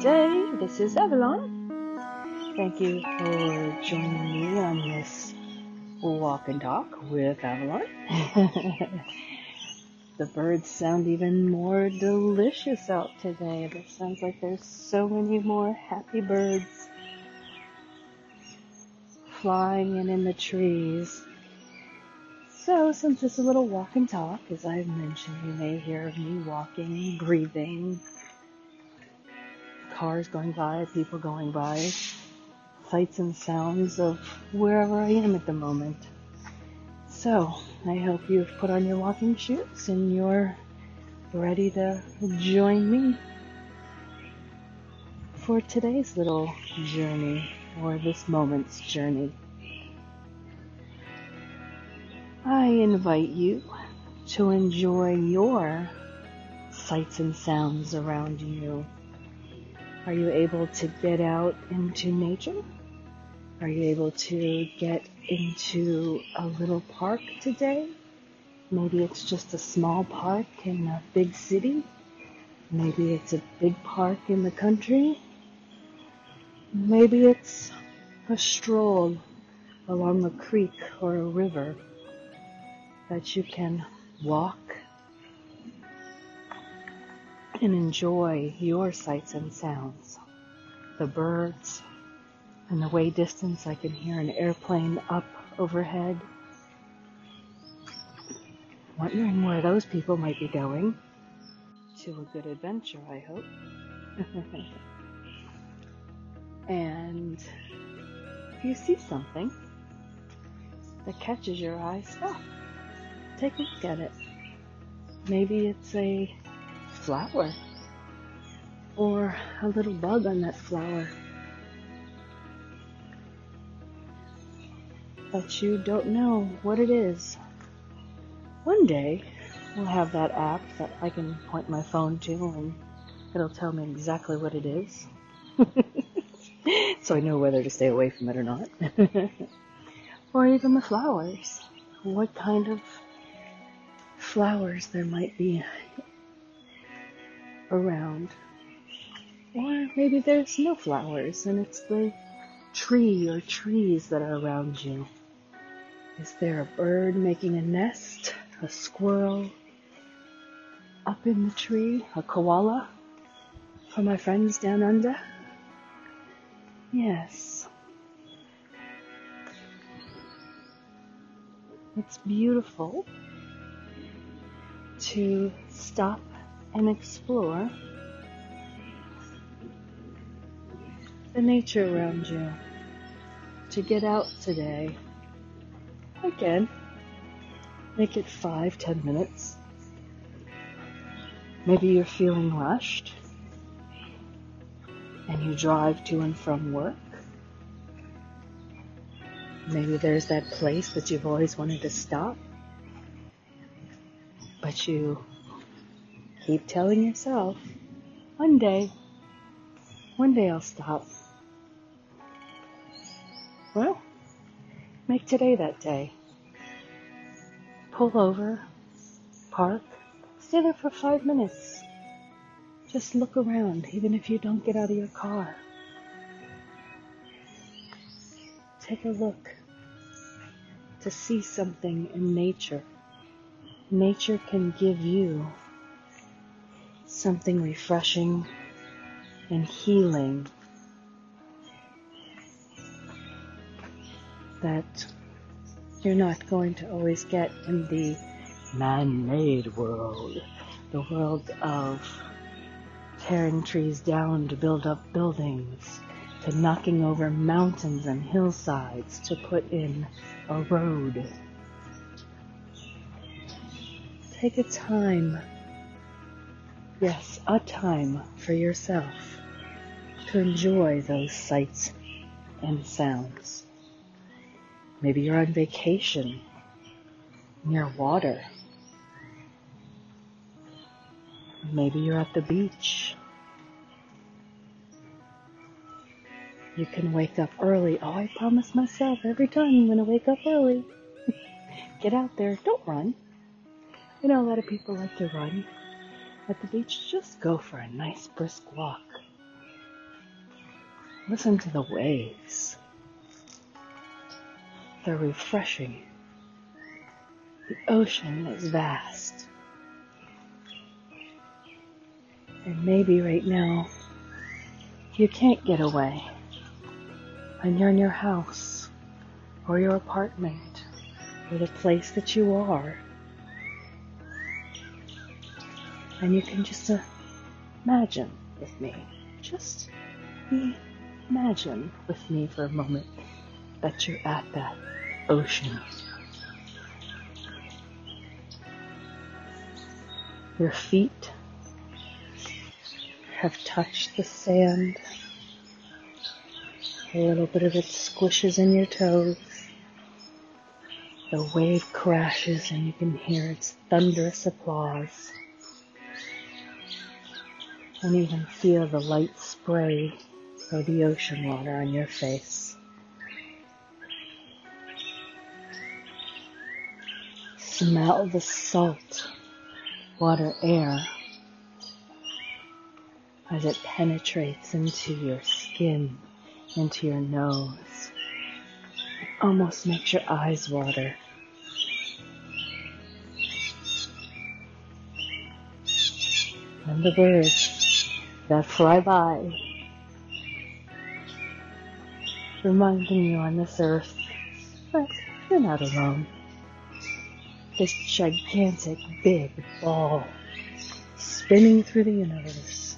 day. This is Avalon. Thank you for joining me on this walk and talk with Avalon. the birds sound even more delicious out today. It sounds like there's so many more happy birds flying and in the trees. So, since it's a little walk and talk, as I've mentioned, you may hear me walking, breathing, cars going by, people going by, sights and sounds of wherever I am at the moment. So, I hope you've put on your walking shoes and you're ready to join me for today's little journey or this moment's journey. I invite you to enjoy your sights and sounds around you. Are you able to get out into nature? Are you able to get into a little park today? Maybe it's just a small park in a big city. Maybe it's a big park in the country. Maybe it's a stroll along a creek or a river that you can walk and enjoy your sights and sounds. The birds, and the way distance I can hear an airplane up overhead. Wondering where those people might be going. To a good adventure, I hope. and if you see something that catches your eye, stop take a look at it. Maybe it's a flower or a little bug on that flower. But you don't know what it is. One day we'll have that app that I can point my phone to and it'll tell me exactly what it is. so I know whether to stay away from it or not. or even the flowers. What kind of flowers there might be around. Or maybe there's no flowers and it's the tree or trees that are around you. Is there a bird making a nest? A squirrel up in the tree? A koala for my friends down under? Yes. It's beautiful to stop and explore the nature around you, to get out today. Again, make it five, ten minutes. Maybe you're feeling rushed and you drive to and from work. Maybe there's that place that you've always wanted to stop but you keep telling yourself, one day, one day I'll stop. Well, make today that day. Pull over, park, stay there for five minutes. Just look around, even if you don't get out of your car. Take a look to see something in nature nature can give you something refreshing and healing that you're not going to always get in the man-made world, the world of tearing trees down to build up buildings, to knocking over mountains and hillsides to put in a road. Take a time, yes, a time for yourself to enjoy those sights and sounds. Maybe you're on vacation near water. Maybe you're at the beach. You can wake up early. Oh, I promise myself every time I'm going to wake up early. Get out there. Don't run. You know, a lot of people like to run at the beach. Just go for a nice brisk walk. Listen to the waves. They're refreshing. The ocean is vast. And maybe right now you can't get away. And you're in your house or your apartment or the place that you are. And you can just uh, imagine with me. Just imagine with me for a moment that you're at that ocean. Your feet have touched the sand. A little bit of it squishes in your toes. The wave crashes and you can hear its thunderous applause. And even feel the light spray of the ocean water on your face. Smell the salt water air as it penetrates into your skin, into your nose. It almost makes your eyes water. And the birds that fly by, reminding you on this earth that you're not alone this gigantic big ball spinning through the universe,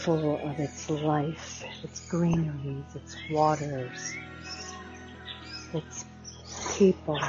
full of its life, its greeneries, its waters, its people,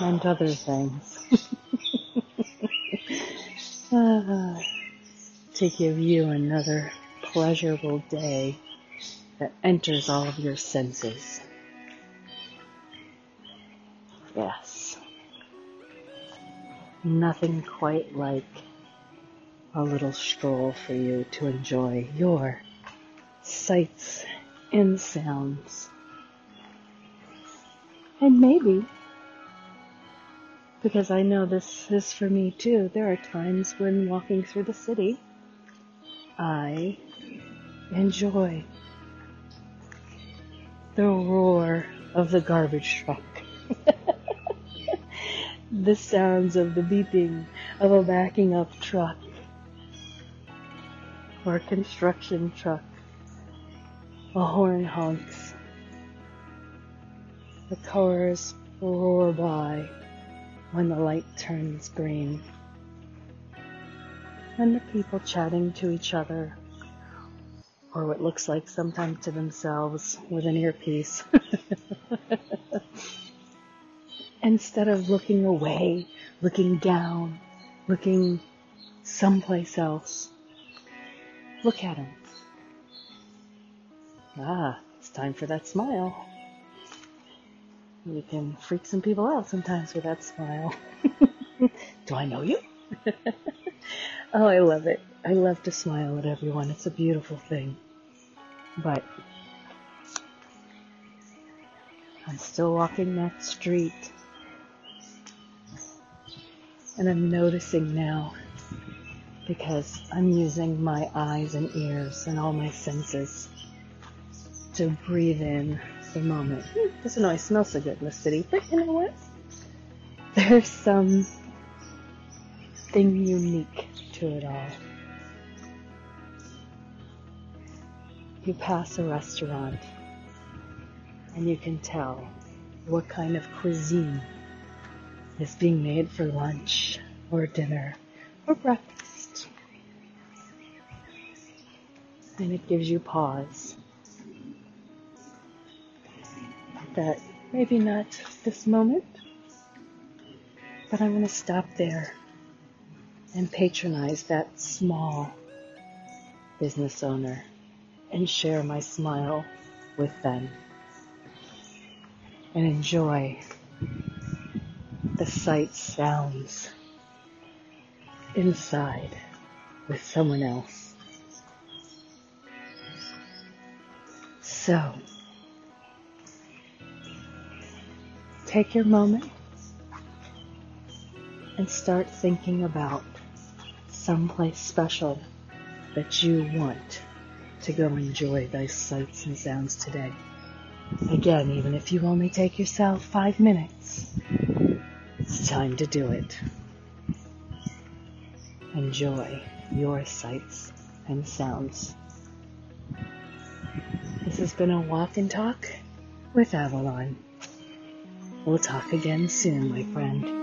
and other things. Uh, to give you another pleasurable day that enters all of your senses. Yes. Nothing quite like a little stroll for you to enjoy your sights and sounds. And maybe, because I know this is for me too, there are times when walking through the city, I enjoy the roar of the garbage truck. the sounds of the beeping of a backing up truck or a construction truck. A horn honks. The cars roar by when the light turns green. And the people chatting to each other, or what looks like sometimes to themselves with an earpiece. instead of looking away, looking down, looking someplace else. Look at him. Ah, it's time for that smile. You can freak some people out sometimes with that smile. Do I know you? oh, I love it. I love to smile at everyone. It's a beautiful thing. But I'm still walking that street and I'm noticing now because I'm using my eyes and ears and all my senses to breathe in the moment. Hmm, doesn't always smell so good in the city, but you know what? There's some thing unique to it all. You pass a restaurant and you can tell what kind of cuisine is being made for lunch or dinner or breakfast. And it gives you pause. That maybe not this moment, but I'm going to stop there and patronize that small business owner and share my smile with them and enjoy the sight sounds inside with someone else. So, take your moment and start thinking about someplace special that you want to go enjoy those sights and sounds today. Again, even if you only take yourself five minutes, it's time to do it. Enjoy your sights and sounds. This has been a walk and talk with Avalon. We'll talk again soon, my friend.